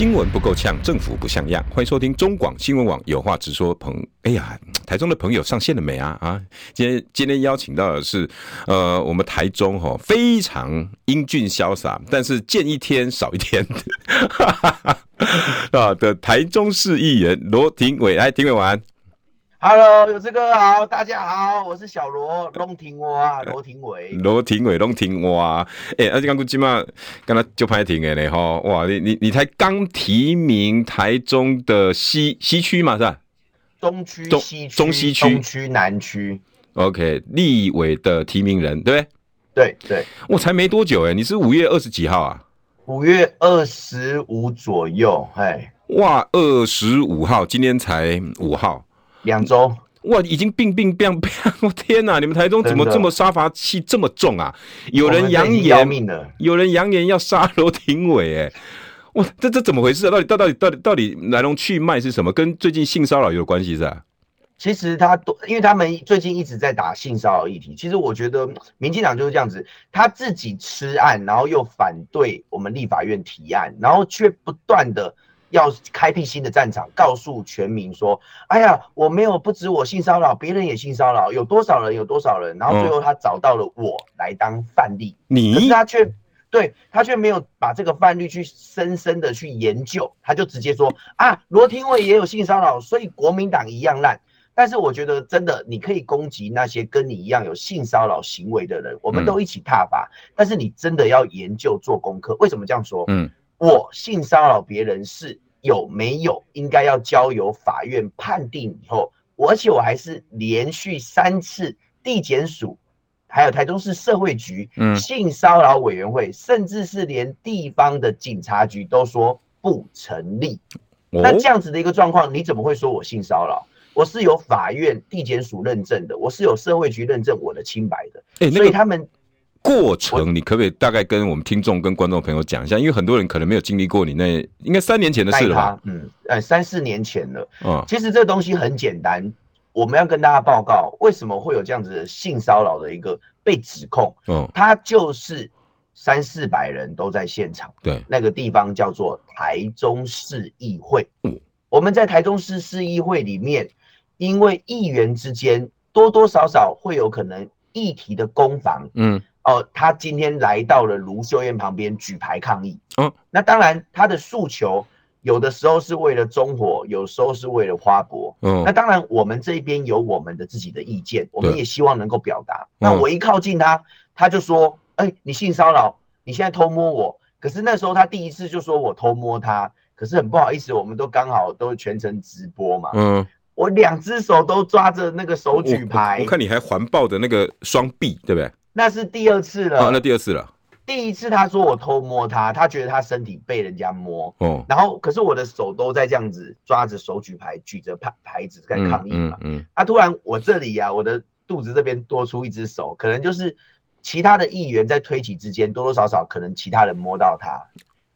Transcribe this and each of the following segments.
新闻不够呛，政府不像样。欢迎收听中广新闻网有话直说。朋，哎呀，台中的朋友上线了没啊？啊，今天今天邀请到的是，呃，我们台中哈非常英俊潇洒，但是见一天少一天 啊的台中市议员罗廷伟。来，廷伟晚安。Hello，有志哥好，大家好，我是小罗，龙廷哇，罗廷伟，罗廷伟，龙廷哇，哎、欸，而且刚刚今嘛，刚才就拍停的嘞哈，哇，你你你才刚提名台中的西西区嘛是吧？东区、西区、中西区、东区、南区，OK，立委的提名人，对不对？对对，我才没多久哎，你是五月二十几号啊？五月二十五左右，哎，哇，二十五号，今天才五号。两周哇，已经病病病病！我天哪，你们台中怎么这么杀伐气这么重啊？有人扬言，有人扬言要杀罗廷伟，哎，哇，这这怎么回事啊？到底到到底到底到底来龙去脉是什么？跟最近性骚扰有关系是吧？其实他都，因为他们最近一直在打性骚扰议题。其实我觉得民进党就是这样子，他自己吃案，然后又反对我们立法院提案，然后却不断的。要开辟新的战场，告诉全民说：“哎呀，我没有不止我性骚扰，别人也性骚扰，有多少人有多少人。”然后最后他找到了我来当范例，你、嗯、可是他却对他却没有把这个范例去深深的去研究，他就直接说：“啊，罗廷伟也有性骚扰，所以国民党一样烂。”但是我觉得真的，你可以攻击那些跟你一样有性骚扰行为的人，我们都一起踏伐。嗯、但是你真的要研究做功课，为什么这样说？嗯。我性骚扰别人是有没有应该要交由法院判定以后，而且我还是连续三次地检署，还有台中市社会局、性骚扰委员会，甚至是连地方的警察局都说不成立。那这样子的一个状况，你怎么会说我性骚扰？我是有法院、地检署认证的，我是有社会局认证我的清白的。所以他们。过程你可不可以大概跟我们听众跟观众朋友讲一下？因为很多人可能没有经历过你那应该三年前的事了吧？嗯，呃，三四年前了。嗯，其实这东西很简单，我们要跟大家报告为什么会有这样子的性骚扰的一个被指控。嗯，他就是三四百人都在现场。对，那个地方叫做台中市议会。嗯，我们在台中市市议会里面，因为议员之间多多少少会有可能议题的攻防。嗯。哦，他今天来到了卢秀燕旁边举牌抗议。嗯，那当然，他的诉求有的时候是为了中火，有时候是为了花博。嗯，那当然，我们这边有我们的自己的意见，我们也希望能够表达。那我一靠近他，他就说：“哎，你性骚扰，你现在偷摸我。”可是那时候他第一次就说我偷摸他，可是很不好意思，我们都刚好都全程直播嘛。嗯，我两只手都抓着那个手举牌，我看你还环抱的那个双臂，对不对？那是第二次了，啊，那第二次了。第一次他说我偷摸他，他觉得他身体被人家摸，哦，然后可是我的手都在这样子抓着手举牌，举着牌牌子在抗议嘛，嗯，嗯，嗯，啊，突然我这里呀，啊，我的肚子这边多出一只手，可能就是其他的议员在推挤之间，多多少少可能其他人摸到他，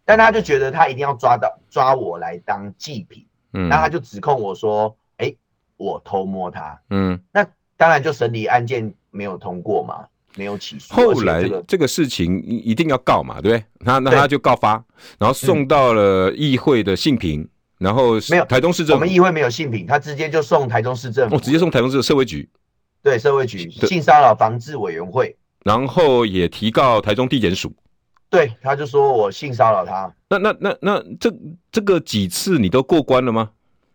但他就觉得他一定要抓到抓我来当祭品，嗯，那他就指控我说，哎，欸，我偷摸他，嗯，那当然就审理案件没有通过嘛。没有起诉。后来这个事情一定要告嘛，对不对？那那他就告发，然后送到了议会的信评，然后没有台中市政府，我们议会没有信评，他直接就送台中市政府，哦，直接送台中市的社会局，对，社会局性骚扰防治委员会，然后也提告台中地检署，对，他就说我性骚扰他。那那那那这这个几次你都过关了吗？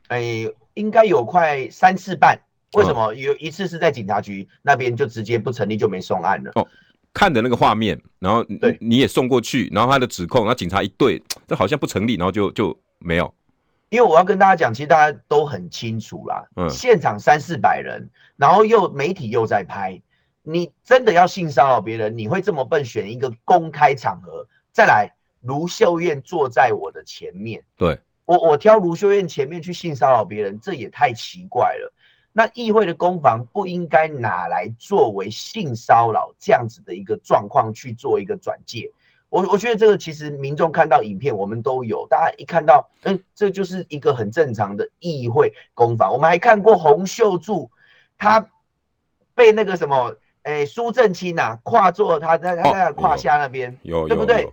哎，应该有快三次半。为什么有一次是在警察局那边就直接不成立就没送案了？哦，看的那个画面，然后对你也送过去，然后他的指控，然后警察一对，这好像不成立，然后就就没有。因为我要跟大家讲，其实大家都很清楚啦，嗯，现场三四百人，然后又媒体又在拍，你真的要性骚扰别人，你会这么笨选一个公开场合？再来，卢秀燕坐在我的前面，对，我我挑卢秀燕前面去性骚扰别人，这也太奇怪了。那议会的攻防不应该拿来作为性骚扰这样子的一个状况去做一个转介。我我觉得这个其实民众看到影片，我们都有，大家一看到，嗯，这就是一个很正常的议会攻防。我们还看过洪秀柱，他被那个什么，哎，苏正清呐，跨坐他在他在胯下那边，有，对不对？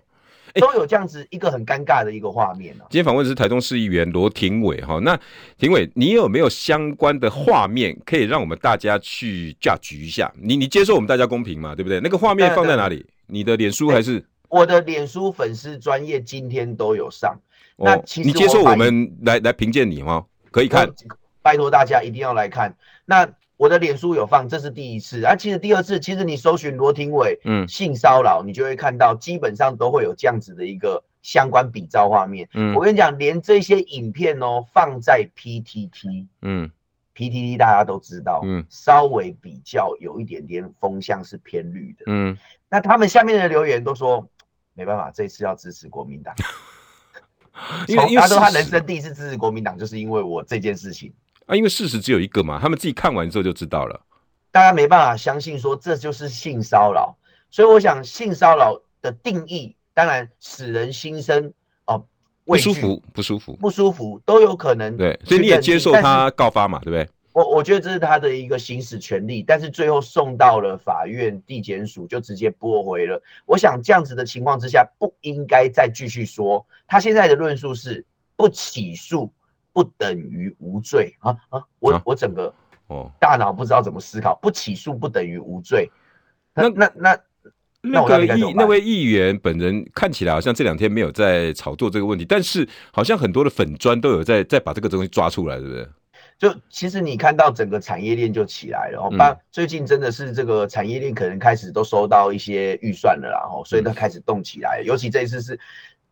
都有这样子一个很尴尬的一个画面呢、啊。今天访问的是台中市议员罗廷伟哈，那廷伟，你有没有相关的画面可以让我们大家去 judge 一下？你你接受我们大家公平嘛？对不对？那个画面放在哪里？你的脸书还是？我的脸书粉丝专业今天都有上。哦、那其实你接受我们来来评鉴你吗？可以看，拜托大家一定要来看。那。我的脸书有放，这是第一次啊。其实第二次，其实你搜寻罗廷伟，嗯，性骚扰，你就会看到，基本上都会有这样子的一个相关比照画面。嗯，我跟你讲，连这些影片哦，放在 PTT，嗯，PTT 大家都知道，嗯，稍微比较有一点点风向是偏绿的，嗯，那他们下面的留言都说，没办法，这次要支持国民党，因为他说他人生第一次支持国民党，就是因为我这件事情。啊，因为事实只有一个嘛，他们自己看完之后就知道了。大家没办法相信说这就是性骚扰，所以我想性骚扰的定义当然使人心生哦，不舒服，不舒服，不舒服都有可能。对，所以你也接受他告发嘛，对不对？我我觉得这是他的一个行使权利，但是最后送到了法院地检署就直接驳回了。我想这样子的情况之下，不应该再继续说。他现在的论述是不起诉。不等于无罪啊啊！我、啊、我整个哦大脑不知道怎么思考，不起诉不等于无罪。那那那那个议那位议员本人看起来好像这两天没有在炒作这个问题，但是好像很多的粉砖都有在在把这个东西抓出来，对不对？就其实你看到整个产业链就起来了，哦、嗯，最近真的是这个产业链可能开始都收到一些预算了，然后所以它开始动起来，尤其这一次是。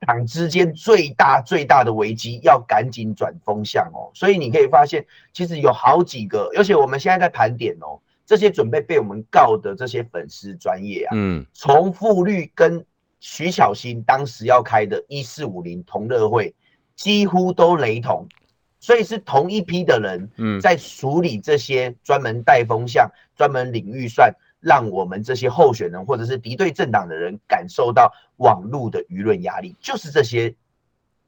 党之间最大最大的危机，要赶紧转风向哦。所以你可以发现，其实有好几个，而且我们现在在盘点哦，这些准备被我们告的这些粉丝专业啊，嗯，重复率跟徐巧芯当时要开的一四五零同乐会几乎都雷同，所以是同一批的人，嗯，在处理这些专门带风向、专门领预算。让我们这些候选人或者是敌对政党的人感受到网络的舆论压力，就是这些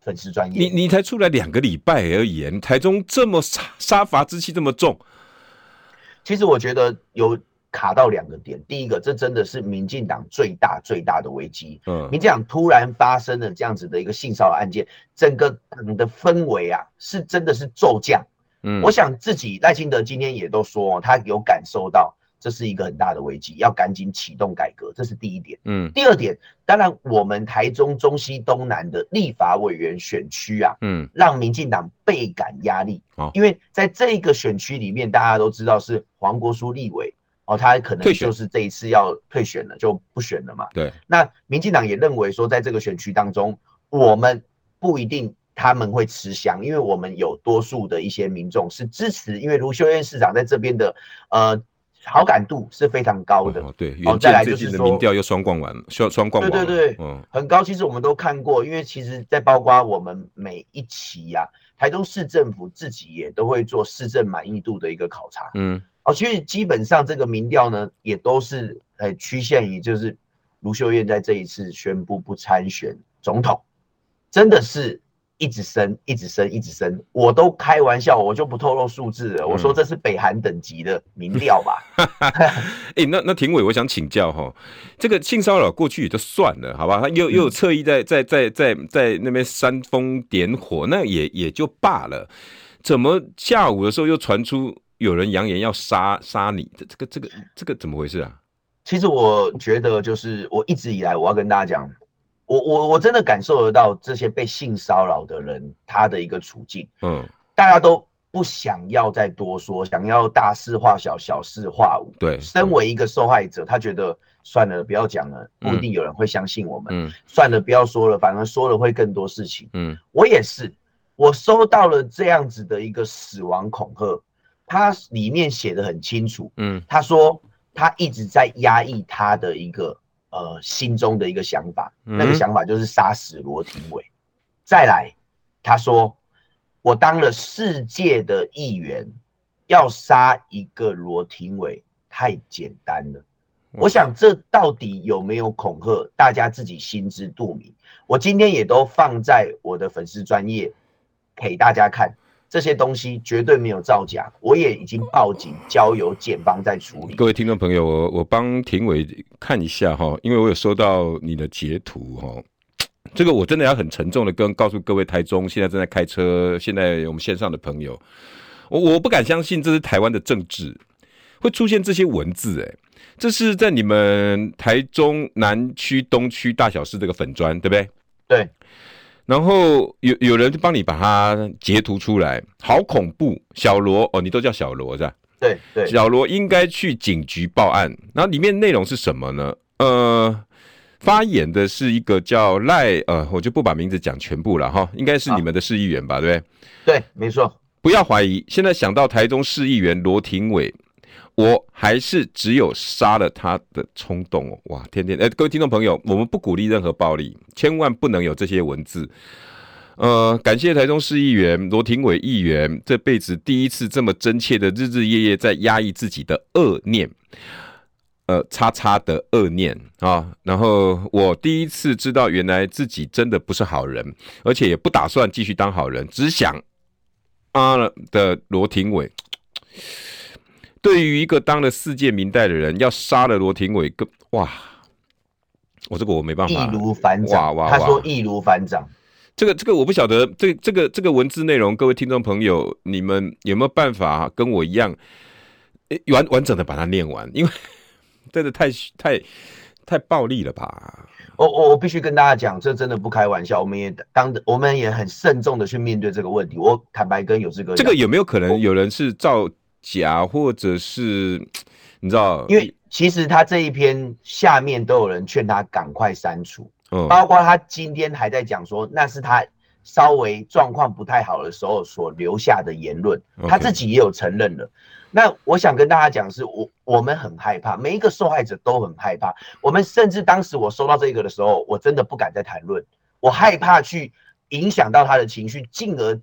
粉丝专业。你你才出来两个礼拜而已，台中这么杀杀伐之气这么重。其实我觉得有卡到两个点，第一个，这真的是民进党最大最大的危机。嗯，民进党突然发生了这样子的一个性骚扰案件，整个党的氛围啊，是真的是骤降。嗯，我想自己赖清德今天也都说，他有感受到。这是一个很大的危机，要赶紧启动改革，这是第一点。嗯，第二点，当然我们台中中西东南的立法委员选区啊，嗯，让民进党倍感压力。哦，因为在这个选区里面，大家都知道是黄国书立委哦，他可能就是这一次要退选了，就不选了嘛。对，那民进党也认为说，在这个选区当中，我们不一定他们会吃香，因为我们有多数的一些民众是支持，因为卢秀燕市长在这边的呃。好感度是非常高的，哦、对，哦，再来就是说，民调又双冠完，双双冠，对对对，嗯，很高。其实我们都看过，因为其实，在包括我们每一期呀、啊，台中市政府自己也都会做市政满意度的一个考察，嗯，哦，其实基本上这个民调呢，也都是呃趋向于就是卢秀燕在这一次宣布不参选总统，真的是。一直升，一直升，一直升，我都开玩笑，我就不透露数字了。嗯、我说这是北韩等级的民调吧。哎、欸，那那廷伟，我想请教哈，这个性骚扰过去也就算了，好吧？他又又有侧翼在在在在在那边煽风点火，那也也就罢了。怎么下午的时候又传出有人扬言要杀杀你？这这个这个这个怎么回事啊？其实我觉得，就是我一直以来我要跟大家讲。我我我真的感受得到这些被性骚扰的人他的一个处境，嗯，大家都不想要再多说，想要大事化小，小事化无。对，身为一个受害者，他觉得算了，不要讲了，不一定有人会相信我们。嗯，算了，不要说了，反而说了会更多事情。嗯，我也是，我收到了这样子的一个死亡恐吓，他里面写的很清楚。嗯，他说他一直在压抑他的一个。呃，心中的一个想法，那个想法就是杀死罗廷伟。嗯。再来，他说：“我当了世界的议员，要杀一个罗廷伟太简单了。我想这到底有没有恐吓，大家自己心知肚明。我今天也都放在我的粉丝专业给大家看。这些东西绝对没有造假，我也已经报警，交由检方在处理。各位听众朋友，我我帮庭伟看一下哈，因为我有收到你的截图哈，这个我真的要很沉重的跟告诉各位台中现在正在开车，现在我们线上的朋友，我我不敢相信这是台湾的政治会出现这些文字，哎，这是在你们台中南区、东区大小事这个粉砖，对不对？对。然后有有人就帮你把它截图出来，好恐怖！小罗哦，你都叫小罗是吧？对对，小罗应该去警局报案。然后里面内容是什么呢？呃，发言的是一个叫赖呃，我就不把名字讲全部了哈，应该是你们的市议员吧？对不对？对，没错。不要怀疑，现在想到台中市议员罗廷伟。我还是只有杀了他的冲动哦！哇，天天哎，各位听众朋友，我们不鼓励任何暴力，千万不能有这些文字。呃，感谢台中市议员罗廷伟议员这辈子第一次这么真切的日日夜夜在压抑自己的恶念，呃，叉叉的恶念啊。然后我第一次知道，原来自己真的不是好人，而且也不打算继续当好人，只想啊的罗廷伟。对于一个当了世界名代的人，要杀了罗廷伟，跟哇！我这个我没办法，易如反掌。哇哇，他说易如反掌。这个这个我不晓得，这这个这个文字内容，各位听众朋友，你们有没有办法跟我一样，完完整的把它念完？因为 真的太太太暴力了吧！我我我必须跟大家讲，这真的不开玩笑。我们也当的，我们也很慎重的去面对这个问题。我坦白跟有志哥，这个有没有可能有人是照？假或者是 你知道，因为其实他这一篇下面都有人劝他赶快删除，嗯，包括他今天还在讲说那是他稍微状况不太好的时候所留下的言论，他自己也有承认了。那我想跟大家讲是，我我们很害怕，每一个受害者都很害怕。我们甚至当时我收到这个的时候，我真的不敢再谈论，我害怕去影响到他的情绪，进而。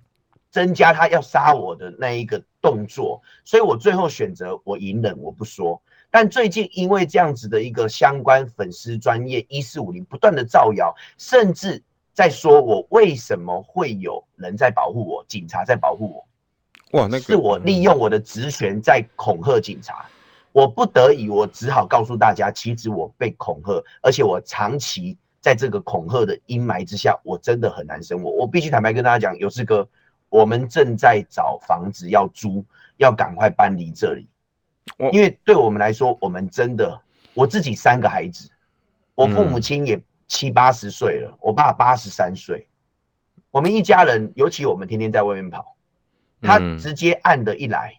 增加他要杀我的那一个动作，所以我最后选择我隐忍，我不说。但最近因为这样子的一个相关粉丝专业一四五零不断的造谣，甚至在说我为什么会有人在保护我，警察在保护我。哇，那个是我利用我的职权在恐吓警察，我不得已，我只好告诉大家，其实我被恐吓，而且我长期在这个恐吓的阴霾之下，我真的很难生活。我必须坦白跟大家讲，有志哥。我们正在找房子要租，要赶快搬离这里，因为对我们来说，我们真的，我自己三个孩子，我父母亲也七八十岁了，我爸八十三岁，我们一家人，尤其我们天天在外面跑，他直接按的一来，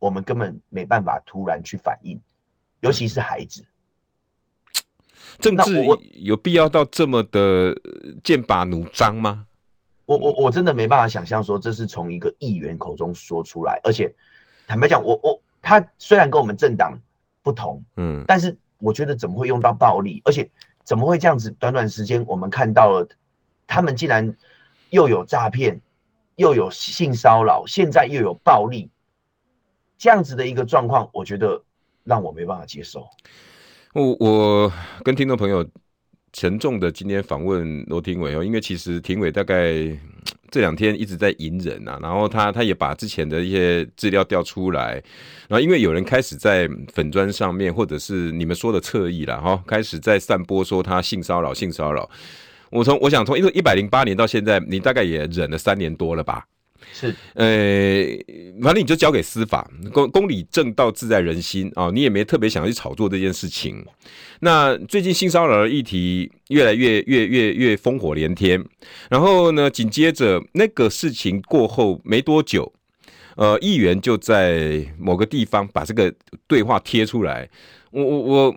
我们根本没办法突然去反应，尤其是孩子，政治有必要到这么的剑拔弩张吗？我我我真的没办法想象说这是从一个议员口中说出来，而且坦白讲，我我他虽然跟我们政党不同，嗯，但是我觉得怎么会用到暴力，而且怎么会这样子？短短时间我们看到了，他们竟然又有诈骗，又有性骚扰，现在又有暴力，这样子的一个状况，我觉得让我没办法接受。我我跟听众朋友。沉重的今天访问罗廷伟哦，因为其实廷伟大概这两天一直在隐忍啊，然后他他也把之前的一些资料调出来，然后因为有人开始在粉砖上面，或者是你们说的侧翼啦哈，开始在散播说他性骚扰性骚扰，我从我想从一个一百零八年到现在，你大概也忍了三年多了吧？是，呃，反正你就交给司法，公公理正道自在人心啊，你也没特别想要去炒作这件事情。那最近性骚扰的议题越来越越越越烽火连天，然后呢，紧接着那个事情过后没多久，呃，议员就在某个地方把这个对话贴出来。我我我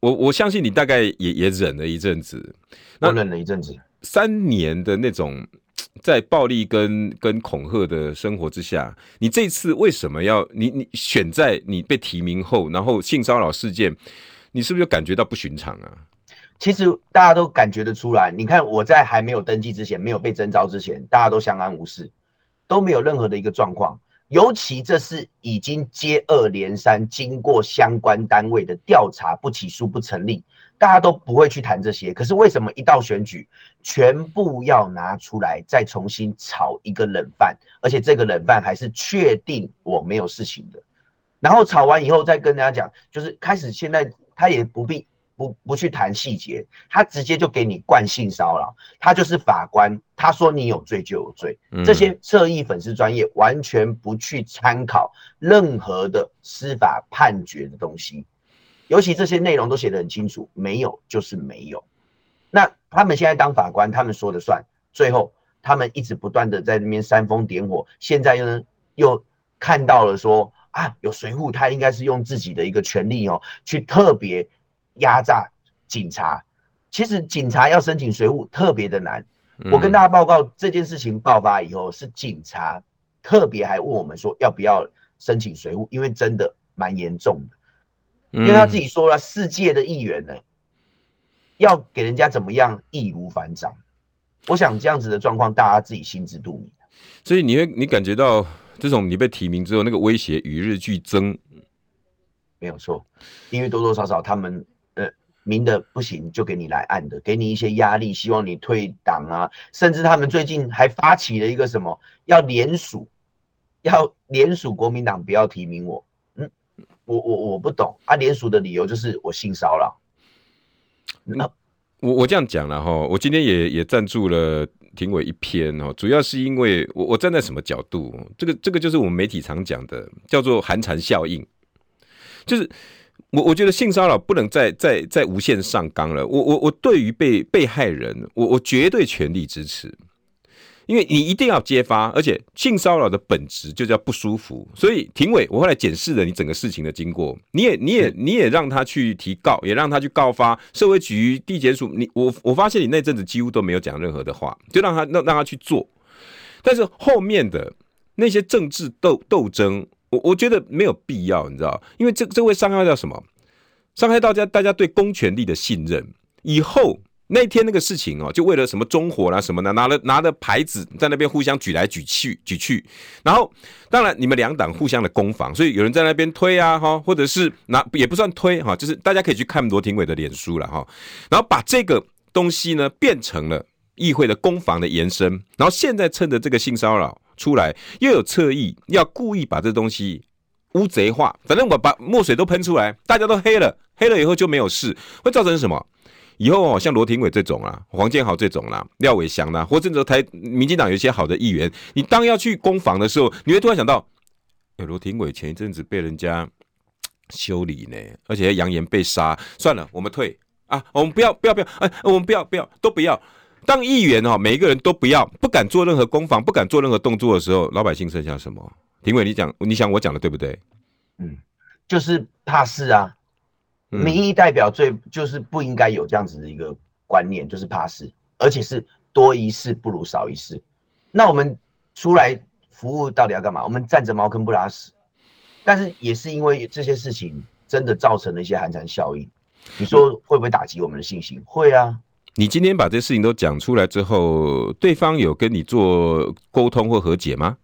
我我相信你大概也也忍了一阵子，那忍了一阵子，三年的那种。在暴力跟跟恐吓的生活之下，你这次为什么要你你选在你被提名后，然后性骚扰事件，你是不是就感觉到不寻常啊？其实大家都感觉得出来，你看我在还没有登记之前，没有被征召之前，大家都相安无事，都没有任何的一个状况。尤其这是已经接二连三，经过相关单位的调查，不起诉不成立，大家都不会去谈这些。可是为什么一到选举，全部要拿出来再重新炒一个冷饭？而且这个冷饭还是确定我没有事情的。然后炒完以后再跟大家讲，就是开始现在他也不必。不不去谈细节，他直接就给你惯性骚扰，他就是法官，他说你有罪就有罪。嗯、这些侧翼粉丝专业完全不去参考任何的司法判决的东西，尤其这些内容都写得很清楚，没有就是没有。那他们现在当法官，他们说了算，最后他们一直不断的在那边煽风点火，现在又呢又看到了说啊，有随扈，他应该是用自己的一个权利哦，去特别。压榨警察，其实警察要申请随扈特别的难。我跟大家报告这件事情爆发以后，是警察特别还问我们说要不要申请随扈，因为真的蛮严重的。因为他自己说了，世界的议员呢，要给人家怎么样易如反掌。我想这样子的状况，大家自己心知肚明。所以你会你感觉到这种你被提名之后，那个威胁与日俱增，没有错，因为多多少少他们呃。明的不行就给你来暗的，给你一些压力，希望你退党啊，甚至他们最近还发起了一个什么，要联署，要联署国民党不要提名我。嗯，我我我不懂啊，联署的理由就是我性骚扰。那我我这样讲了哈，我今天也也赞助了评委一篇哦，主要是因为我我站在什么角度？这个这个就是我们媒体常讲的，叫做寒蝉效应，就是。我我觉得性骚扰不能再再再无限上纲了。我我我对于被被害人，我我绝对全力支持，因为你一定要揭发，而且性骚扰的本质就叫不舒服。所以庭委，我后来检视了你整个事情的经过，你也你也你也让他去提告，也让他去告发社会局地检署。你我我发现你那阵子几乎都没有讲任何的话，就让他让让他去做。但是后面的那些政治斗斗争。我我觉得没有必要，你知道，因为这这会伤害到什么？伤害到大家大家对公权力的信任。以后那天那个事情哦，就为了什么中火啦什么的，拿了拿着牌子在那边互相举来举去举去，然后当然你们两党互相的攻防，所以有人在那边推啊哈，或者是拿也不算推哈，就是大家可以去看罗廷伟的脸书了哈，然后把这个东西呢变成了议会的攻防的延伸，然后现在趁着这个性骚扰。出来又有侧翼，要故意把这东西乌贼化，反正我把墨水都喷出来，大家都黑了，黑了以后就没有事，会造成什么？以后哦，像罗廷伟这种啦，黄建豪这种啦，廖伟翔啦，或者说台民进党有一些好的议员，你当要去攻防的时候，你会突然想到，哎，罗廷伟前一阵子被人家修理呢，而且扬言被杀，算了，我们退啊，我们不要不要不要，哎，我们不要不要都不要。当议员哦，每一个人都不要，不敢做任何攻防，不敢做任何动作的时候，老百姓剩下什么？廷伟，你讲，你想我讲的对不对？嗯，就是怕事啊。民意代表最就是不应该有这样子的一个观念，就是怕事，而且是多一事不如少一事。那我们出来服务到底要干嘛？我们站着茅坑不拉屎。但是也是因为这些事情真的造成了一些寒蝉效应。你说会不会打击我们的信心？会啊。你今天把这事情都讲出来之后，对方有跟你做沟通或和解吗？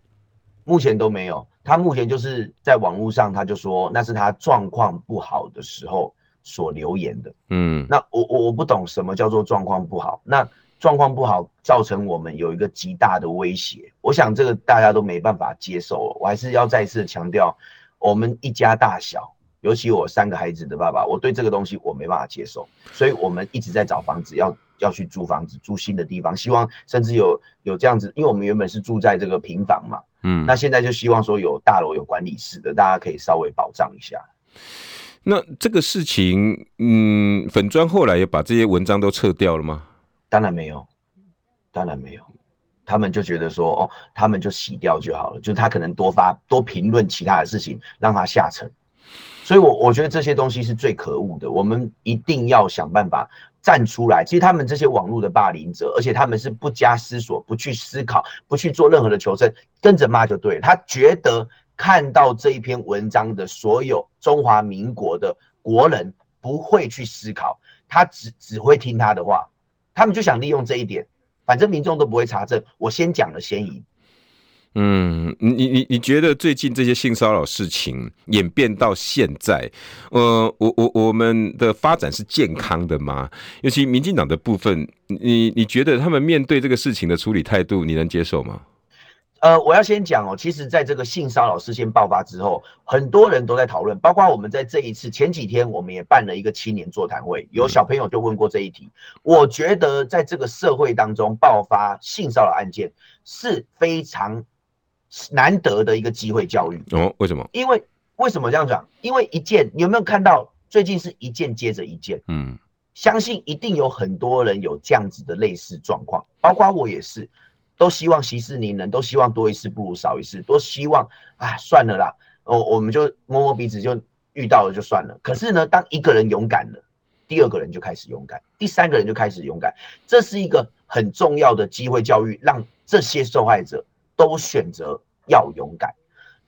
目前都没有，他目前就是在网络上，他就说那是他状况不好的时候所留言的。嗯，那我我我不懂什么叫做状况不好，那状况不好造成我们有一个极大的威胁，我想这个大家都没办法接受。我还是要再次强调，我们一家大小。尤其我三个孩子的爸爸，我对这个东西我没办法接受，所以我们一直在找房子，要要去租房子，租新的地方，希望甚至有有这样子，因为我们原本是住在这个平房嘛，嗯，那现在就希望说有大楼有管理室的，大家可以稍微保障一下。那这个事情，嗯，粉专后来也把这些文章都撤掉了吗？当然没有，当然没有，他们就觉得说，哦，他们就洗掉就好了，就他可能多发多评论其他的事情，让他下沉。所以我，我我觉得这些东西是最可恶的。我们一定要想办法站出来。其实他们这些网络的霸凌者，而且他们是不加思索、不去思考、不去做任何的求证，跟着骂就对了。他觉得看到这一篇文章的所有中华民国的国人不会去思考，他只只会听他的话。他们就想利用这一点，反正民众都不会查证，我先讲了先赢。嗯，你你你觉得最近这些性骚扰事情演变到现在，呃，我我我们的发展是健康的吗？尤其民进党的部分，你你觉得他们面对这个事情的处理态度，你能接受吗？呃，我要先讲哦，其实在这个性骚扰事件爆发之后，很多人都在讨论，包括我们在这一次前几天，我们也办了一个青年座谈会，有小朋友就问过这一题。我觉得在这个社会当中爆发性骚扰案件是非常难得的一个机会教育哦。为什么？因为为什么这样讲？因为一件，你有没有看到最近是一件接着一件？嗯，相信一定有很多人有这样子的类似状况，包括我也是。都希望息事宁人，都希望多一事不如少一事，都希望啊，算了啦，我我们就摸摸鼻子，就遇到了就算了。可是呢，当一个人勇敢了，第二个人就开始勇敢，第三个人就开始勇敢。这是一个很重要的机会教育，让这些受害者都选择要勇敢。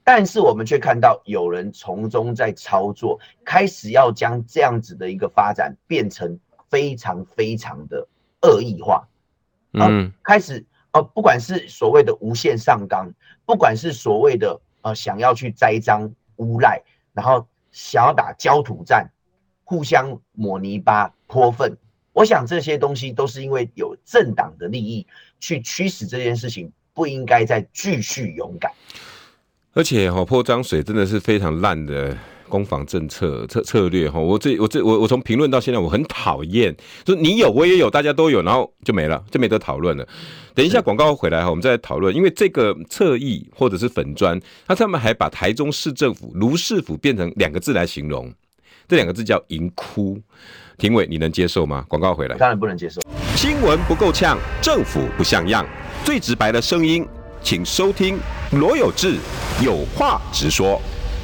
但是我们却看到有人从中在操作，开始要将这样子的一个发展变成非常非常的恶意化，嗯，开始。呃，不管是所谓的无限上纲，不管是所谓的呃想要去栽赃诬赖，然后想要打焦土战，互相抹泥巴泼粪，我想这些东西都是因为有政党的利益去驱使这件事情不应该再继续勇敢，而且哈泼脏水真的是非常烂的。攻防政策策策略哈，我这我这我我从评论到现在，我很讨厌，说你有我也有，大家都有，然后就没了，就没得讨论了。等一下广告回来哈，我们再来讨论。因为这个侧翼或者是粉砖，他他们还把台中市政府卢市府变成两个字来形容，这两个字叫淫窟。评委，你能接受吗？广告回来，当然不能接受。新闻不够呛，政府不像样，最直白的声音，请收听罗有志有话直说。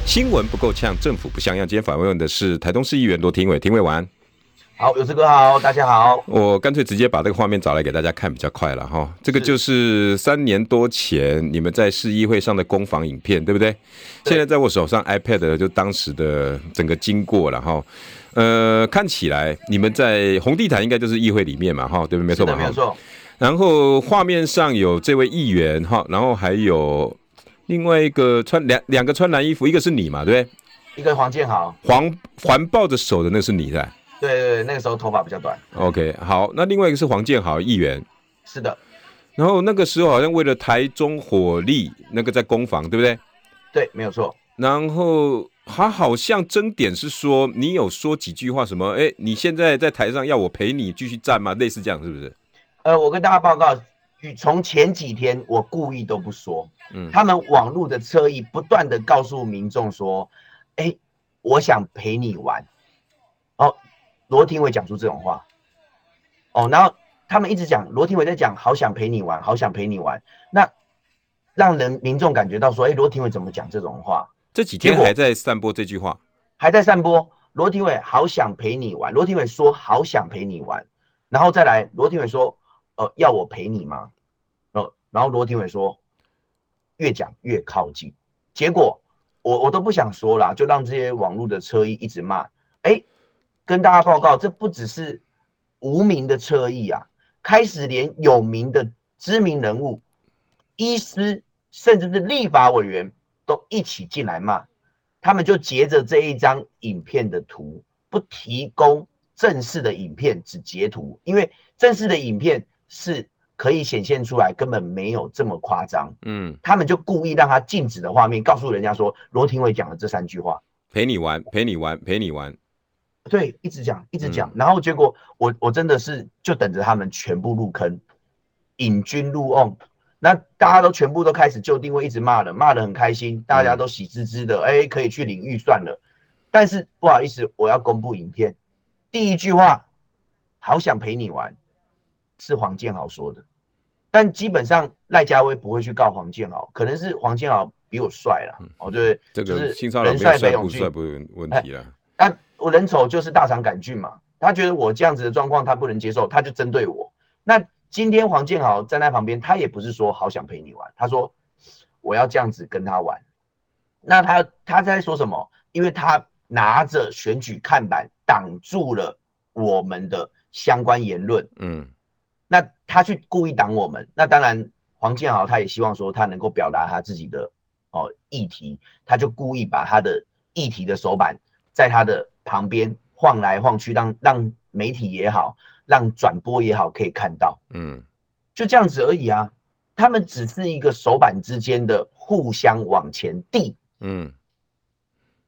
新闻不够呛，政府不像样。今天访问的是台东市议员罗廷伟，廷伟完。好，有志哥好，大家好。我干脆直接把这个画面找来给大家看，比较快了哈。这个就是三年多前你们在市议会上的攻防影片，对不对？对。现在在我手上 iPad 就当时的整个经过了哈。呃，看起来你们在红地毯应该就是议会里面嘛哈，对不对？没错吧？没错。然后画面上有这位议员哈，然后还有。另外一个穿两两个穿蓝衣服，一个是你嘛，对不对？一个黄建豪，黄环抱着手的那个是你，的对对对，那个时候头发比较短。OK，好，那另外一个是黄建豪议员，是的。然后那个时候好像为了台中火力那个在攻防，对不对？对，没有错。然后他好像争点是说你有说几句话，什么？哎，你现在在台上要我陪你继续战吗？类似这样是不是？呃，我跟大家报告。从前几天我故意都不说，嗯，他们网络的侧翼不断的告诉民众说，哎，我想陪你玩，哦，罗廷伟讲出这种话，哦，然后他们一直讲罗廷伟在讲，好想陪你玩，好想陪你玩，那让人民众感觉到说，哎，罗廷伟怎么讲这种话？这几天还在散播这句话，还在散播，罗廷伟好想陪你玩，罗廷伟说好想陪你玩，然后再来罗廷伟说。呃，要我陪你吗？呃，然后罗廷伟说，越讲越靠近，结果我我都不想说了，就让这些网络的侧翼一直骂。哎，跟大家报告，这不只是无名的侧翼啊，开始连有名的知名人物、医师，甚至是立法委员都一起进来骂。他们就截着这一张影片的图，不提供正式的影片，只截图，因为正式的影片。是可以显现出来，根本没有这么夸张。嗯，他们就故意让他静止的画面，告诉人家说罗廷伟讲了这三句话：陪你玩，陪你玩，陪你玩。对，一直讲，一直讲。嗯、然后结果我我真的是就等着他们全部入坑，引军入瓮。那大家都全部都开始就定位，一直骂了，骂的很开心，大家都喜滋滋的。哎、嗯欸，可以去领预算了。但是不好意思，我要公布影片。第一句话，好想陪你玩。是黄建豪说的，但基本上赖家威不会去告黄建豪，可能是黄建豪比我帅了，哦、嗯，对，这个人帅没有帅不是问题了。但我人丑就是大肠杆菌嘛，他觉得我这样子的状况他不能接受，他就针对我。那今天黄建豪站在旁边，他也不是说好想陪你玩，他说我要这样子跟他玩。那他他在说什么？因为他拿着选举看板挡住了我们的相关言论，嗯。那他去故意挡我们，那当然黄建豪他也希望说他能够表达他自己的哦议题，他就故意把他的议题的手板在他的旁边晃来晃去，让让媒体也好，让转播也好可以看到，嗯，就这样子而已啊。他们只是一个手板之间的互相往前递，嗯，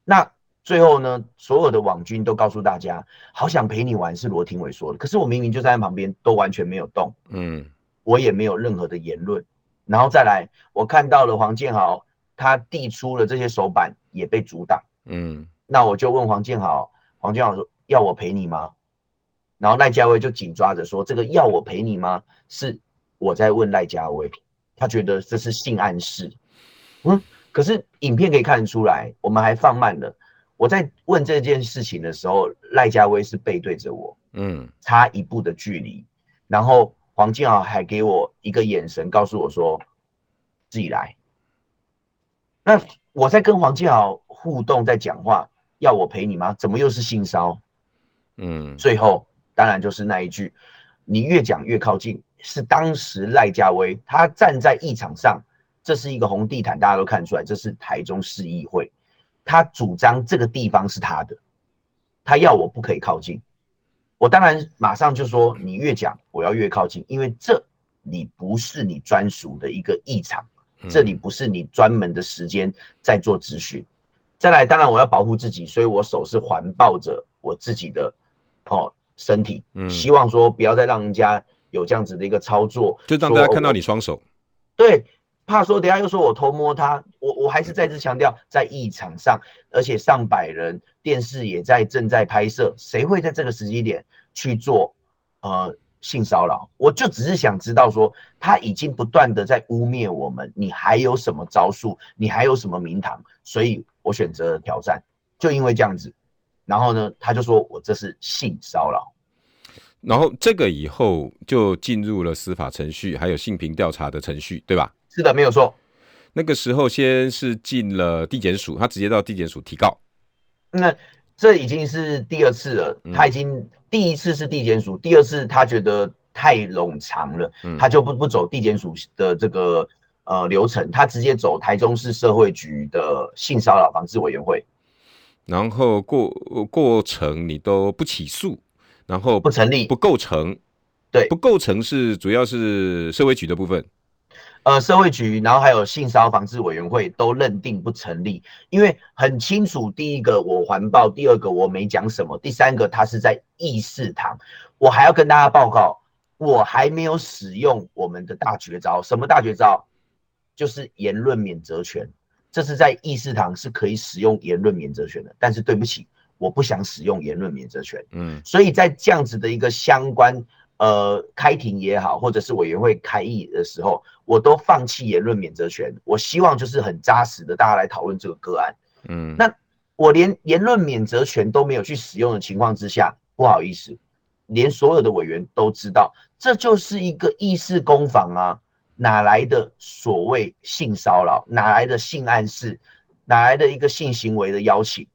那。最后呢，所有的网军都告诉大家，好想陪你玩，是罗廷伟说的。可是我明明就在旁边，都完全没有动，嗯，我也没有任何的言论。然后再来，我看到了黄建豪，他递出了这些手板，也被阻挡，嗯。那我就问黄建豪，黄建豪说：“要我陪你吗？”然后赖家威就紧抓着说：“这个要我陪你吗？”是我在问赖家威，他觉得这是性暗示，嗯。可是影片可以看得出来，我们还放慢了。我在问这件事情的时候，赖家威是背对着我，嗯，差一步的距离，然后黄建豪还给我一个眼神，告诉我说自己来。那我在跟黄建豪互动，在讲话，要我陪你吗？怎么又是性骚？嗯，最后当然就是那一句，你越讲越靠近，是当时赖家威他站在议场上，这是一个红地毯，大家都看出来，这是台中市议会。他主张这个地方是他的，他要我不可以靠近，我当然马上就说，你越讲我要越靠近，因为这里不是你专属的一个异常，这里不是你专门的时间在做咨询。再来，当然我要保护自己，所以我手是环抱着我自己的哦身体，希望说不要再让人家有这样子的一个操作，就让大家看到你双手，对。怕说等下又说我偷摸他，我我还是再次强调，在一场上，而且上百人，电视也在正在拍摄，谁会在这个时机点去做呃性骚扰？我就只是想知道说，他已经不断的在污蔑我们，你还有什么招数？你还有什么名堂？所以我选择了挑战，就因为这样子，然后呢，他就说我这是性骚扰，然后这个以后就进入了司法程序，还有性平调查的程序，对吧？是的，没有错。那个时候先是进了地检署，他直接到地检署提告。那这已经是第二次了。他已经第一次是地检署，第二次他觉得太冗长了，他就不不走地检署的这个呃流程，他直接走台中市社会局的性骚扰防治委员会。然后过过程你都不起诉，然后不成立，不构成。对，不构成是主要是社会局的部分。呃，社会局，然后还有性骚扰防治委员会都认定不成立，因为很清楚，第一个我环抱，第二个我没讲什么，第三个他是在议事堂，我还要跟大家报告，我还没有使用我们的大绝招，什么大绝招？就是言论免责权，这是在议事堂是可以使用言论免责权的，但是对不起，我不想使用言论免责权，嗯，所以在这样子的一个相关。呃，开庭也好，或者是委员会开议的时候，我都放弃言论免责权。我希望就是很扎实的，大家来讨论这个个案。嗯，那我连言论免责权都没有去使用的情况之下，不好意思，连所有的委员都知道，这就是一个议事攻防啊，哪来的所谓性骚扰？哪来的性暗示？哪来的一个性行为的邀请？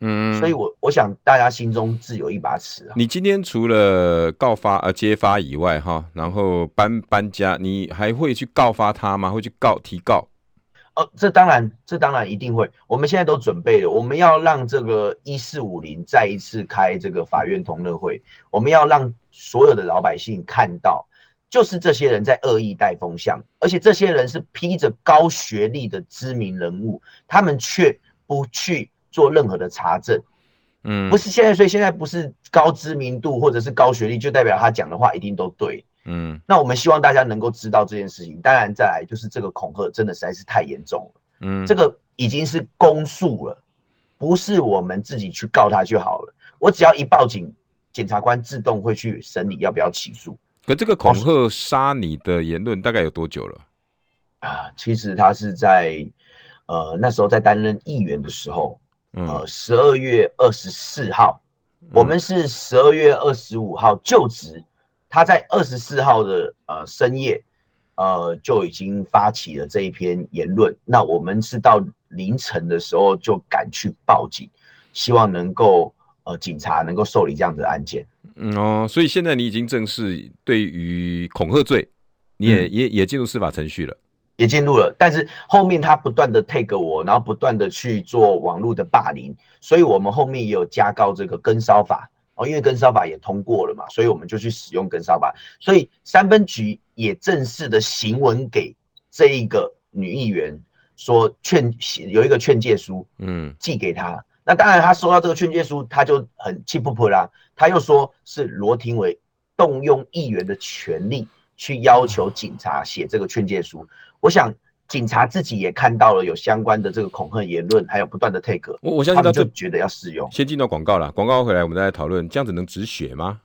嗯，所以我我想大家心中自有一把尺啊。你今天除了告发呃揭发以外哈，然后搬搬家，你还会去告发他吗？会去告提告？哦，这当然，这当然一定会。我们现在都准备了，我们要让这个一四五零再一次开这个法院同乐会，我们要让所有的老百姓看到，就是这些人在恶意带风向，而且这些人是披着高学历的知名人物，他们却不去。做任何的查证，嗯，不是现在，所以现在不是高知名度或者是高学历，就代表他讲的话一定都对，嗯。那我们希望大家能够知道这件事情。当然，再来就是这个恐吓真的实在是太严重了，嗯，这个已经是公诉了，不是我们自己去告他就好了。我只要一报警，检察官自动会去审理要不要起诉。可这个恐吓杀你的言论大概有多久了？啊，其实他是在呃那时候在担任议员的时候。呃，十二月二十四号，嗯、我们是十二月二十五号就职，他在二十四号的呃深夜，呃就已经发起了这一篇言论。那我们是到凌晨的时候就赶去报警，希望能够呃警察能够受理这样的案件。嗯哦，所以现在你已经正式对于恐吓罪你也、嗯、也也进入司法程序了，也进入了，但是后面他不断的 take 我，然后不断的去做网络的霸凌，所以我们后面也有加高这个跟骚法哦，因为跟骚法也通过了嘛，所以我们就去使用跟骚法，所以三分局也正式的行文给这一个女议员说劝有一个劝诫书，嗯，寄给她。那当然，他收到这个劝诫书，他就很气噗噗啦。他又说是罗廷伟动用议员的权力去要求警察写这个劝诫书。我想警察自己也看到了有相关的这个恐吓言论，还有不断的 take。我我相信他就觉得要适用。先进到广告了，广告回来我们再来讨论，这样子能止血吗？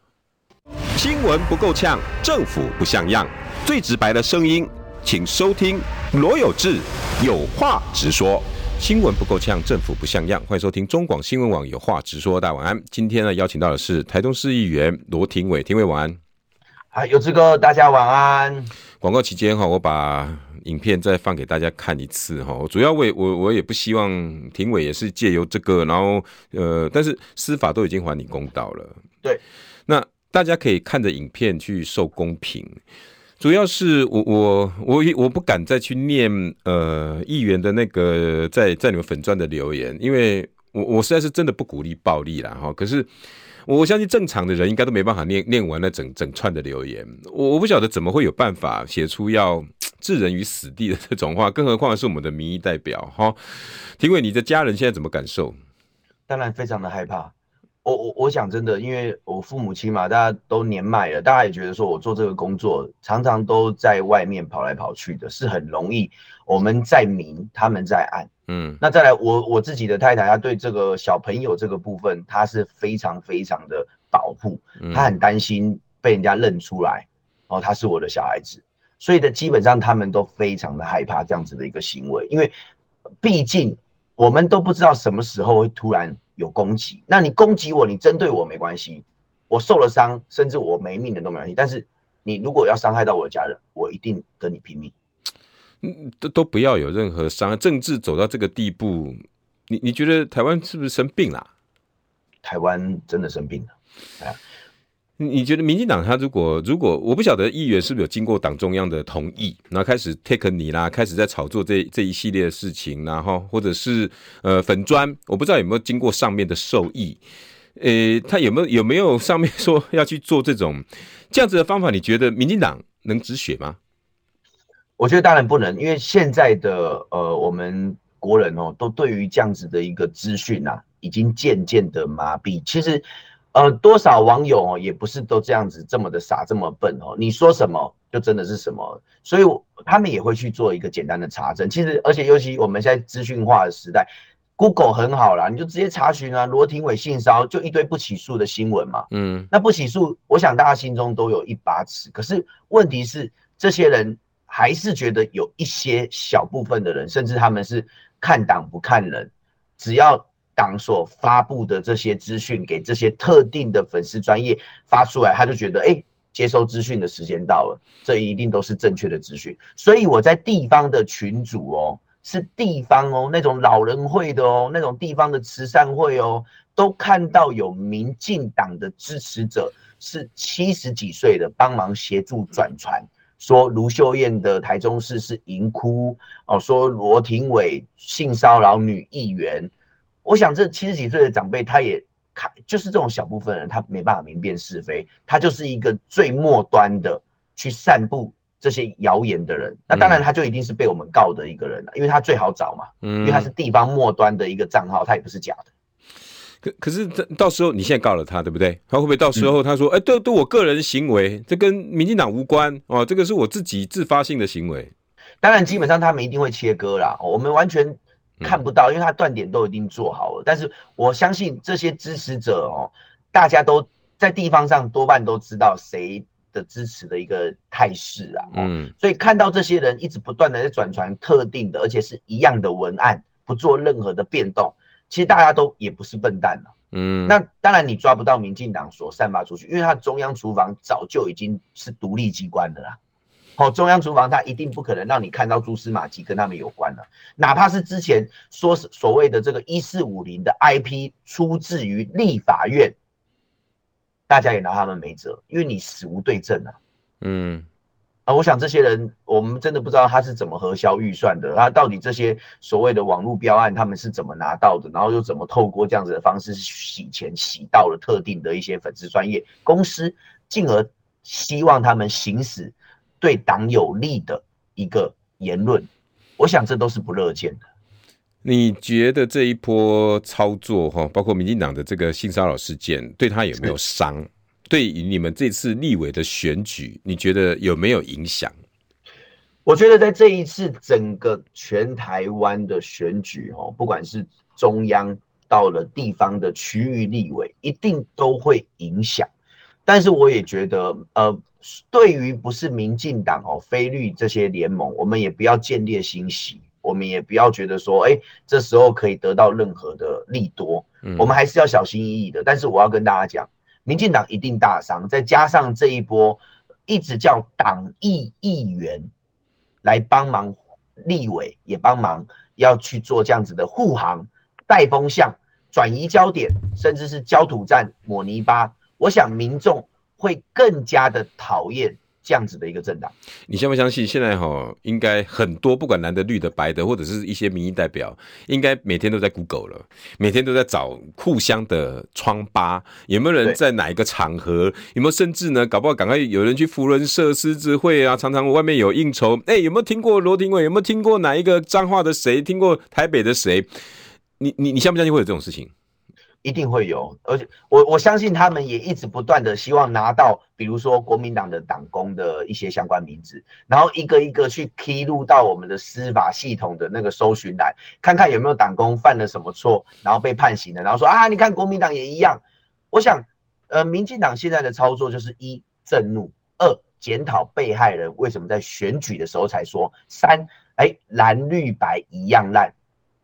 新闻不够呛，政府不像样，最直白的声音，请收听罗有志有话直说。新闻不够呛，政府不像样。欢迎收听中广新闻网有话直说。大家晚安。今天呢，邀请到的是台中市议员罗廷伟。廷伟晚安。啊，有志哥，大家晚安。广告期间哈，我把影片再放给大家看一次哈。主要我我我也不希望庭委也是借由这个，然后呃，但是司法都已经还你公道了。对，那大家可以看着影片去受公平。主要是我我我我不敢再去念呃议员的那个在在你们粉钻的留言，因为我我实在是真的不鼓励暴力啦哈。可是我相信正常的人应该都没办法念念完那整整串的留言。我我不晓得怎么会有办法写出要置人于死地的这种话，更何况是我们的民意代表哈。廷玮，你的家人现在怎么感受？当然非常的害怕。我我我想真的，因为我父母亲嘛，大家都年迈了，大家也觉得说我做这个工作，常常都在外面跑来跑去的，是很容易。我们在明，他们在暗，嗯。那再来，我我自己的太太，她对这个小朋友这个部分，她是非常非常的保护，她很担心被人家认出来，哦，他是我的小孩子，所以的基本上他们都非常的害怕这样子的一个行为，因为毕竟我们都不知道什么时候会突然。有攻击，那你攻击我，你针对我没关系，我受了伤，甚至我没命的都没关系。但是你如果要伤害到我的家人，我一定跟你拼命。嗯，都都不要有任何伤害。政治走到这个地步，你你觉得台湾是不是生病了？台湾真的生病了，啊。你觉得民进党他如果如果我不晓得议员是不是有经过党中央的同意，然后开始 take 你啦，开始在炒作这这一系列的事情，然后或者是呃粉砖，我不知道有没有经过上面的授意，呃，他有没有有没有上面说要去做这种这样子的方法？你觉得民进党能止血吗？我觉得当然不能，因为现在的呃我们国人哦，都对于这样子的一个资讯啊，已经渐渐的麻痹。其实。呃，多少网友哦，也不是都这样子这么的傻，这么笨哦。你说什么就真的是什么，所以他们也会去做一个简单的查证。其实，而且尤其我们现在资讯化的时代，Google 很好啦，你就直接查询啊，罗廷伟性骚就一堆不起诉的新闻嘛。嗯，那不起诉，我想大家心中都有一把尺。可是问题是，这些人还是觉得有一些小部分的人，甚至他们是看党不看人，只要。党所发布的这些资讯给这些特定的粉丝专业发出来，他就觉得，哎，接收资讯的时间到了，这一定都是正确的资讯。所以我在地方的群组哦，是地方哦，那种老人会的哦，那种地方的慈善会哦，都看到有民进党的支持者是七十几岁的，帮忙协助转传，说卢秀燕的台中市是淫窟哦，说罗廷伟性骚扰女议员。我想这七十几岁的长辈，他也看，就是这种小部分人，他没办法明辨是非，他就是一个最末端的去散布这些谣言的人。那当然，他就一定是被我们告的一个人了，因为他最好找嘛，因为他是地方末端的一个账号，他也不是假的。可可是，这到时候你现在告了他，对不对？他会不会到时候他说，哎，对对，我个人行为，这跟民进党无关哦，这个是我自己自发性的行为。当然，基本上他们一定会切割啦，我们完全。看不到，因为他断点都已经做好了。但是我相信这些支持者哦，大家都在地方上多半都知道谁的支持的一个态势啊。嗯，所以看到这些人一直不断的在转传特定的，而且是一样的文案，不做任何的变动，其实大家都也不是笨蛋了。嗯，那当然你抓不到民进党所散发出去，因为他中央厨房早就已经是独立机关的啦。好，中央厨房他一定不可能让你看到蛛丝马迹跟他们有关的，哪怕是之前说是所谓的这个一四五零的 IP 出自于立法院，大家也拿他们没辙，因为你死无对证啊。嗯，啊，我想这些人，我们真的不知道他是怎么核销预算的，他到底这些所谓的网络标案，他们是怎么拿到的，然后又怎么透过这样子的方式洗钱，洗到了特定的一些粉丝专业公司，进而希望他们行使对党有利的一个言论，我想这都是不乐见的。你觉得这一波操作哈，包括民进党的这个性骚扰事件，对他有没有伤？对于你们这次立委的选举，你觉得有没有影响？我觉得在这一次整个全台湾的选举，哦，不管是中央到了地方的区域立委，一定都会影响。但是我也觉得，呃，对于不是民进党哦，非绿这些联盟，我们也不要见猎心喜，我们也不要觉得说，哎，这时候可以得到任何的利多，嗯，我们还是要小心翼翼的。但是我要跟大家讲。民进党一定大伤，再加上这一波一直叫党议议员来帮忙，立委也帮忙，要去做这样子的护航、带风向、转移焦点，甚至是焦土战、抹泥巴。我想民众会更加的讨厌。这样子的一个政党，你相不相信？现在哈，应该很多不管蓝的、绿的、白的，或者是一些民意代表，应该每天都在 Google 了，每天都在找互相的疮疤，有没有人在哪一个场合？有没有甚至呢？搞不好赶快有人去福伦社狮子会啊，常常外面有应酬。哎、欸，有没有听过罗廷伟？有没有听过哪一个彰化的谁？听过台北的谁？你你你相不相信会有这种事情？一定会有，而且我我相信他们也一直不断的希望拿到，比如说国民党的党工的一些相关名字，然后一个一个去披露到我们的司法系统的那个搜寻栏，看看有没有党工犯了什么错，然后被判刑的，然后说啊，你看国民党也一样。我想，呃，民进党现在的操作就是一震怒，二检讨被害人为什么在选举的时候才说，三哎蓝绿白一样烂，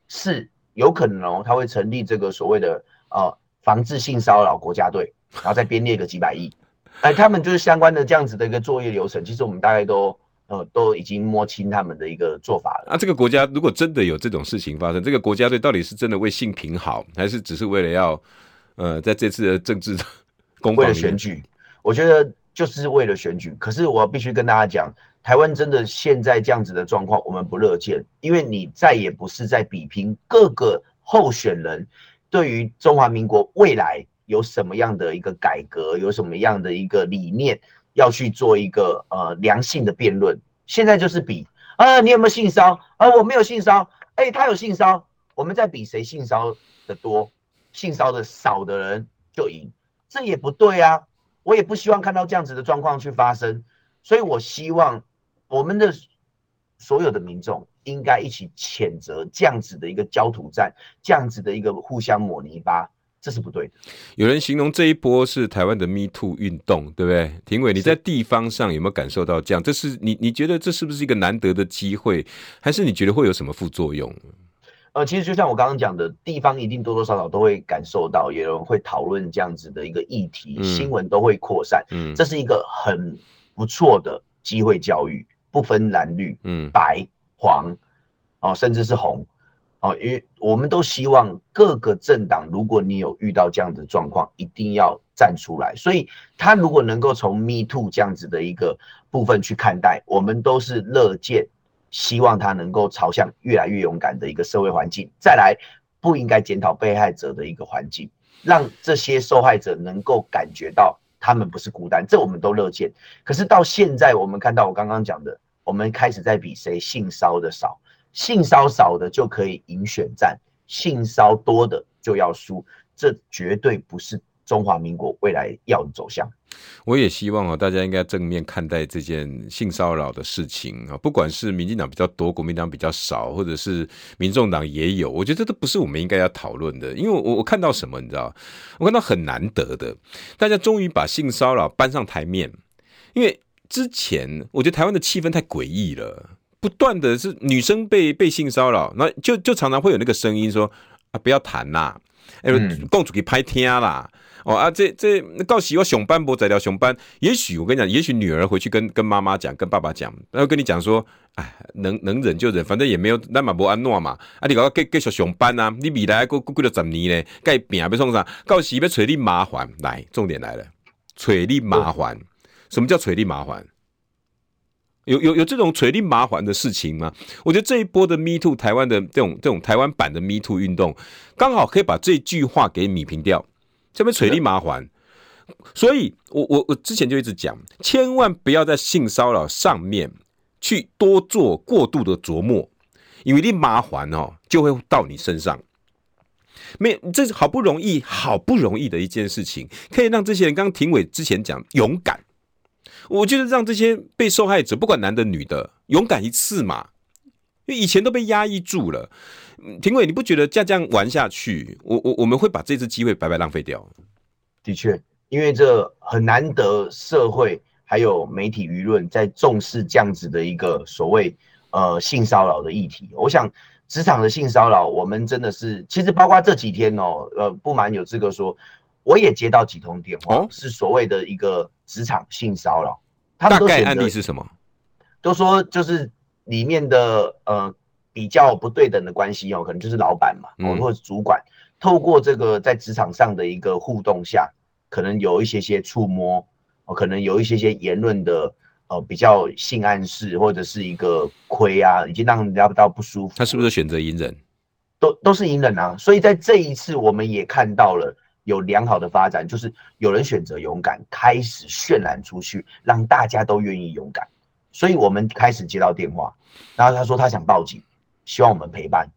四有可能哦他会成立这个所谓的。哦，防治性骚扰国家队，然后再编列个几百亿，哎，他们就是相关的这样子的一个作业流程。其实我们大概都呃都已经摸清他们的一个做法了。啊，这个国家如果真的有这种事情发生，这个国家队到底是真的为性平好，还是只是为了要呃在这次的政治公为了选举？我觉得就是为了选举。可是我必须跟大家讲，台湾真的现在这样子的状况，我们不乐见，因为你再也不是在比拼各个候选人。对于中华民国未来有什么样的一个改革，有什么样的一个理念，要去做一个呃良性的辩论。现在就是比啊，你有没有性骚啊？我没有性骚，哎，他有性骚，我们在比谁性骚的多，性骚的少的人就赢，这也不对啊。我也不希望看到这样子的状况去发生，所以我希望我们的所有的民众。应该一起谴责这样子的一个焦土战，这样子的一个互相抹泥巴，这是不对的。有人形容这一波是台湾的 Me Too 运动，对不对？廷伟，你在地方上有没有感受到这样？这是你你觉得这是不是一个难得的机会，还是你觉得会有什么副作用？呃，其实就像我刚刚讲的，地方一定多多少少都会感受到，有人会讨论这样子的一个议题，嗯、新闻都会扩散，嗯，这是一个很不错的机会教育，不分蓝绿，嗯，白。黄，哦，甚至是红，哦，因为我们都希望各个政党，如果你有遇到这样的状况，一定要站出来。所以，他如果能够从 Me Too 这样子的一个部分去看待，我们都是乐见，希望他能够朝向越来越勇敢的一个社会环境。再来，不应该检讨被害者的一个环境，让这些受害者能够感觉到他们不是孤单，这我们都乐见。可是到现在，我们看到我刚刚讲的。我们开始在比谁性骚的少，性骚少的就可以赢选战，性骚多的就要输，这绝对不是中华民国未来要的走向。我也希望啊，大家应该正面看待这件性骚扰的事情啊，不管是民进党比较多，国民党比较少，或者是民众党也有，我觉得这都不是我们应该要讨论的。因为我我看到什么，你知道，我看到很难得的，大家终于把性骚扰搬上台面，因为。之前我觉得台湾的气氛太诡异了，不断的是女生被被性骚扰，那就就常常会有那个声音说啊，不要谈啦，哎，公主给拍天啦，哦啊，这这告喜我熊班不在聊熊班，也许我跟你讲，也许女儿回去跟跟妈妈讲，跟爸爸讲，然后跟你讲说，哎，能能忍就忍，反正也没有那么不安诺嘛，啊，你搞个继继续上班啊，你未来过过过了十年呢，该病要送上，告诉要找你麻烦，来，重点来了，找你麻烦。什么叫捶你麻烦？有有有这种垂令麻烦的事情吗？我觉得这一波的 Me Too 台湾的这种这种台湾版的 Me Too 运动，刚好可以把这句话给弭平掉。这边垂令麻烦，所以我我我之前就一直讲，千万不要在性骚扰上面去多做过度的琢磨，因为你麻烦哦，就会到你身上。没，这是好不容易好不容易的一件事情，可以让这些人，刚刚庭伟之前讲勇敢。我觉得让这些被受害者，不管男的女的，勇敢一次嘛，因为以前都被压抑住了。庭伟，你不觉得这样这样玩下去，我我我们会把这次机会白白浪费掉？的确，因为这很难得，社会还有媒体舆论在重视这样子的一个所谓呃性骚扰的议题。我想职场的性骚扰，我们真的是，其实包括这几天哦，呃，不瞒有资格说。我也接到几通电话，是所谓的一个职场性骚扰。他们大概案例是什么？都说就是里面的呃比较不对等的关系哦，可能就是老板嘛，哦或者是主管，透过这个在职场上的一个互动下，可能有一些些触摸，哦，可能有一些些言论的呃比较性暗示，或者是一个亏啊，已经让人家到不舒服。他是不是选择隐忍？都都是隐忍啊。所以在这一次，我们也看到了。有良好的发展，就是有人选择勇敢，开始渲染出去，让大家都愿意勇敢。所以我们开始接到电话，然后他说他想报警，希望我们陪伴。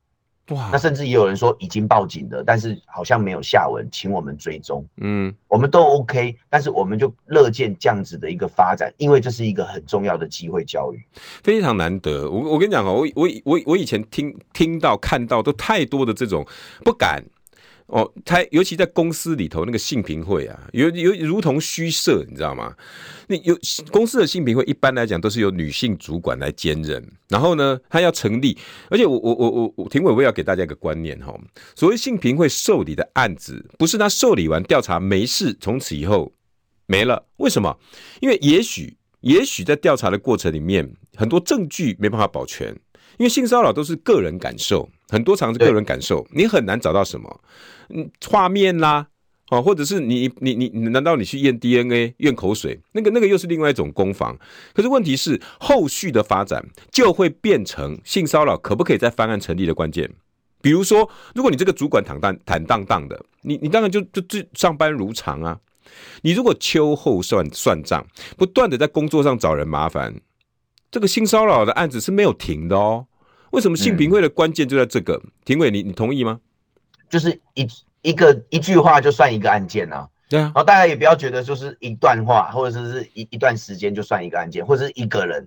哇！那甚至也有人说已经报警了，但是好像没有下文，请我们追踪。嗯，我们都 OK，但是我们就乐见这样子的一个发展，因为这是一个很重要的机会教育，非常难得。我我跟你讲哦，我我我我以前听听到看到都太多的这种不敢。哦，他尤其在公司里头那个性平会啊，有有如同虚设，你知道吗？那有公司的性平会一般来讲都是由女性主管来兼任，然后呢，他要成立，而且我我我我我，庭伟我也要给大家一个观念哈，所谓性平会受理的案子，不是他受理完调查没事，从此以后没了。为什么？因为也许也许在调查的过程里面，很多证据没办法保全，因为性骚扰都是个人感受。很多常是个人感受，你很难找到什么，嗯，画面啦，哦，或者是你你你，难道你去验 DNA、验口水，那个那个又是另外一种攻防。可是问题是，后续的发展就会变成性骚扰可不可以在翻案成立的关键。比如说，如果你这个主管坦荡坦荡荡的，你你当然就就就上班如常啊。你如果秋后算算账，不断的在工作上找人麻烦，这个性骚扰的案子是没有停的哦。为什么性平会的关键就在这个？嗯、庭伟，你你同意吗？就是一一个一句话就算一个案件啊。对啊。然后大家也不要觉得就是一段话，或者是一一段时间就算一个案件，或者是一个人，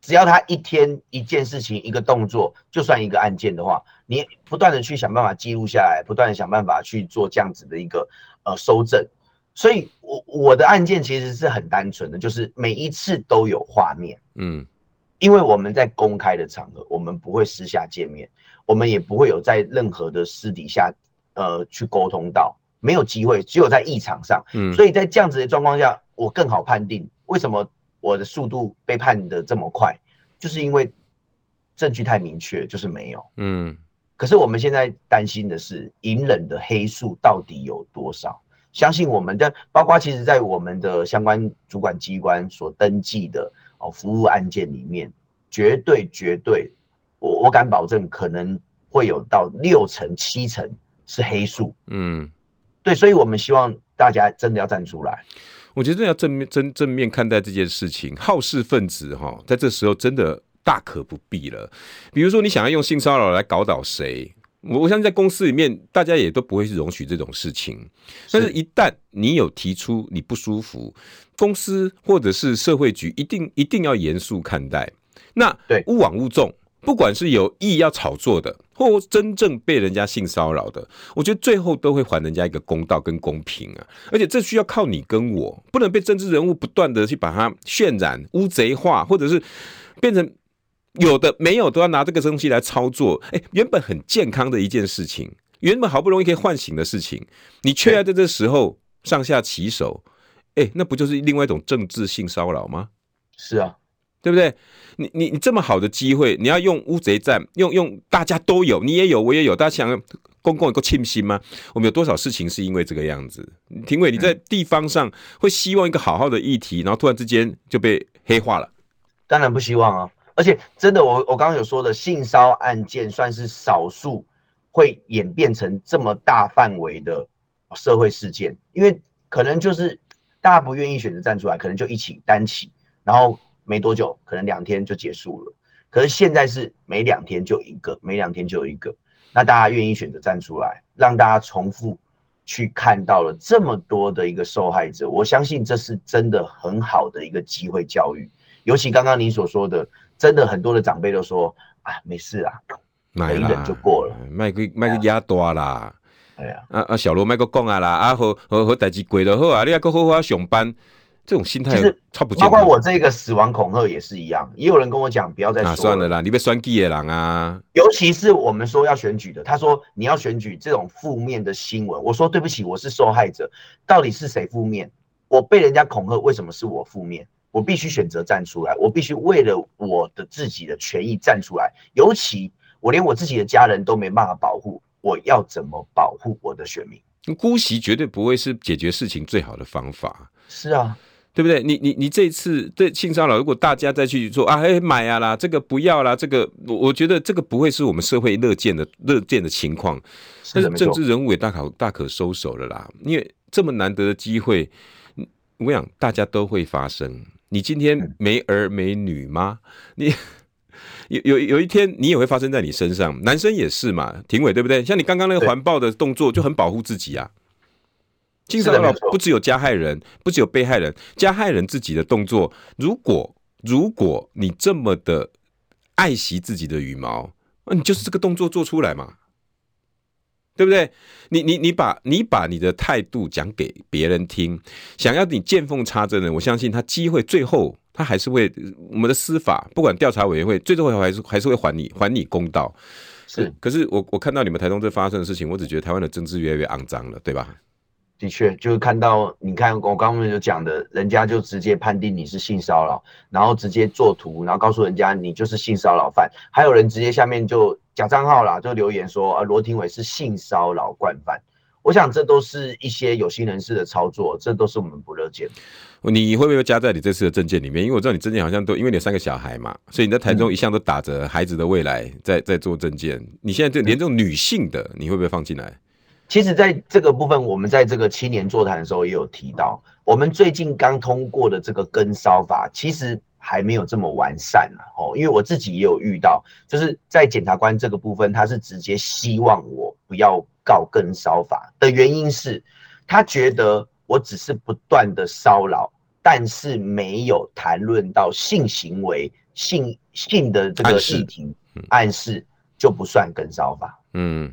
只要他一天一件事情一个动作就算一个案件的话，你不断的去想办法记录下来，不断的想办法去做这样子的一个呃搜证。所以我我的案件其实是很单纯的，就是每一次都有画面。嗯。因为我们在公开的场合，我们不会私下见面，我们也不会有在任何的私底下，呃，去沟通到，没有机会，只有在议场上。嗯，所以在这样子的状况下，我更好判定为什么我的速度被判的这么快，就是因为证据太明确，就是没有。嗯，可是我们现在担心的是隐忍的黑数到底有多少？相信我们的，包括其实在我们的相关主管机关所登记的。哦，服务案件里面，绝对绝对，我我敢保证，可能会有到六成七成是黑数。嗯，对，所以我们希望大家真的要站出来。我觉得要正面正正面看待这件事情，好事分子哈，在这时候真的大可不必了。比如说，你想要用性骚扰来搞倒谁？我我相信在公司里面，大家也都不会去容许这种事情。但是，一旦你有提出你不舒服，公司或者是社会局一定一定要严肃看待。那对勿枉勿纵，不管是有意要炒作的，或真正被人家性骚扰的，我觉得最后都会还人家一个公道跟公平啊！而且这需要靠你跟我，不能被政治人物不断的去把它渲染、污贼化，或者是变成。有的没有都要拿这个东西来操作，哎，原本很健康的一件事情，原本好不容易可以唤醒的事情，你却要在这时候上下其手，哎，那不就是另外一种政治性骚扰吗？是啊，对不对？你你你这么好的机会，你要用乌贼战，用用大家都有，你也有，我也有，大家想公共有个庆幸吗？我们有多少事情是因为这个样子？庭伟，你在地方上会希望一个好好的议题，然后突然之间就被黑化了。当然不希望啊。而且真的我，我刚刚有说的性骚案件算是少数会演变成这么大范围的社会事件，因为可能就是大家不愿意选择站出来，可能就一起单起，然后没多久，可能两天就结束了。可是现在是每两天就一个，每两天就一个，那大家愿意选择站出来，让大家重复去看到了这么多的一个受害者，我相信这是真的很好的一个机会教育。尤其刚刚你所说的，真的很多的长辈都说啊，没事啊，忍一忍就过了，卖个卖个压大啦，哎呀，啊啊小罗卖个讲啊啦，啊好好好代志过就好啊，你还搁好好上班。这种心态其实超不，包括我这个死亡恐吓也是一样，也有人跟我讲不要再说了，啊、算了啦，你被算计的人啊。尤其是我们说要选举的，他说你要选举这种负面的新闻，我说对不起，我是受害者，到底是谁负面？我被人家恐吓，为什么是我负面？我必须选择站出来，我必须为了我的自己的权益站出来。尤其我连我自己的家人都没办法保护，我要怎么保护我的选民？姑息绝对不会是解决事情最好的方法。是啊。对不对？你你你这一次对性骚扰，如果大家再去说啊，哎买啊啦，这个不要啦，这个我我觉得这个不会是我们社会乐见的乐见的情况。但是政治人物也大可大可收手了啦，因为这么难得的机会，我跟你讲大家都会发生。你今天没儿没女吗？你有有有一天你也会发生在你身上，男生也是嘛，庭伟对不对？像你刚刚那个环抱的动作就很保护自己啊。性骚扰不只有加害人，不只有被害人，加害人自己的动作，如果如果你这么的爱惜自己的羽毛，那你就是这个动作做出来嘛，对不对？你你你把你把你的态度讲给别人听，想要你见缝插针的，我相信他机会最后他还是会，我们的司法不管调查委员会最终还是还是会还你还你公道。是，可是我我看到你们台东这发生的事情，我只觉得台湾的政治越来越肮脏了，对吧？的确，就是看到你看我刚刚就讲的，人家就直接判定你是性骚扰，然后直接做图，然后告诉人家你就是性骚扰犯。还有人直接下面就假账号啦，就留言说啊罗廷伟是性骚扰惯犯。我想这都是一些有心人士的操作，这都是我们不乐见。你会不会加在你这次的证件里面？因为我知道你证件好像都因为你有三个小孩嘛，所以你在台中一向都打着孩子的未来在在做证件。你现在就连这种女性的，你会不会放进来？其实，在这个部分，我们在这个青年座谈的时候也有提到，我们最近刚通过的这个跟骚法，其实还没有这么完善哦。因为我自己也有遇到，就是在检察官这个部分，他是直接希望我不要告跟骚法的原因是，他觉得我只是不断的骚扰，但是没有谈论到性行为、性性的这个议题，暗示就不算跟骚法。嗯。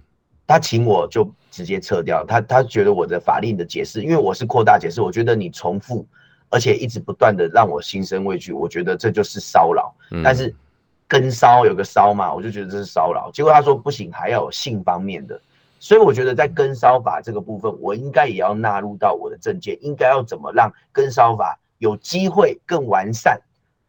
他请我就直接撤掉，他他觉得我的法令的解释，因为我是扩大解释，我觉得你重复，而且一直不断的让我心生畏惧，我觉得这就是骚扰。但是跟骚有个骚嘛，我就觉得这是骚扰。结果他说不行，还要有性方面的，所以我觉得在跟骚法这个部分，我应该也要纳入到我的证件，应该要怎么让跟骚法有机会更完善，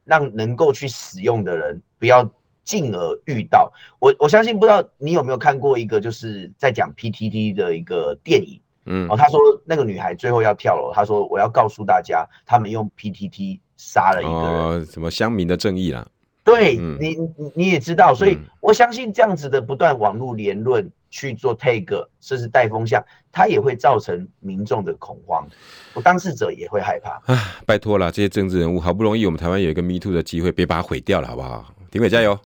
让能够去使用的人不要。进而遇到。我，我相信不知道你有没有看过一个就是在讲 PTT 的一个电影，嗯，哦，他说那个女孩最后要跳楼，他说我要告诉大家，他们用 PTT 杀了一个人，哦，什么乡民的正义啦，对，嗯，你你也知道，所以我相信这样子的不断网络言论去做 tag，甚至带风向，它也会造成民众的恐慌，我当事者也会害怕。啊，拜托了，这些政治人物好不容易我们台湾有一个 Me Too 的机会，别把它毁掉了，好不好？庭伟加油。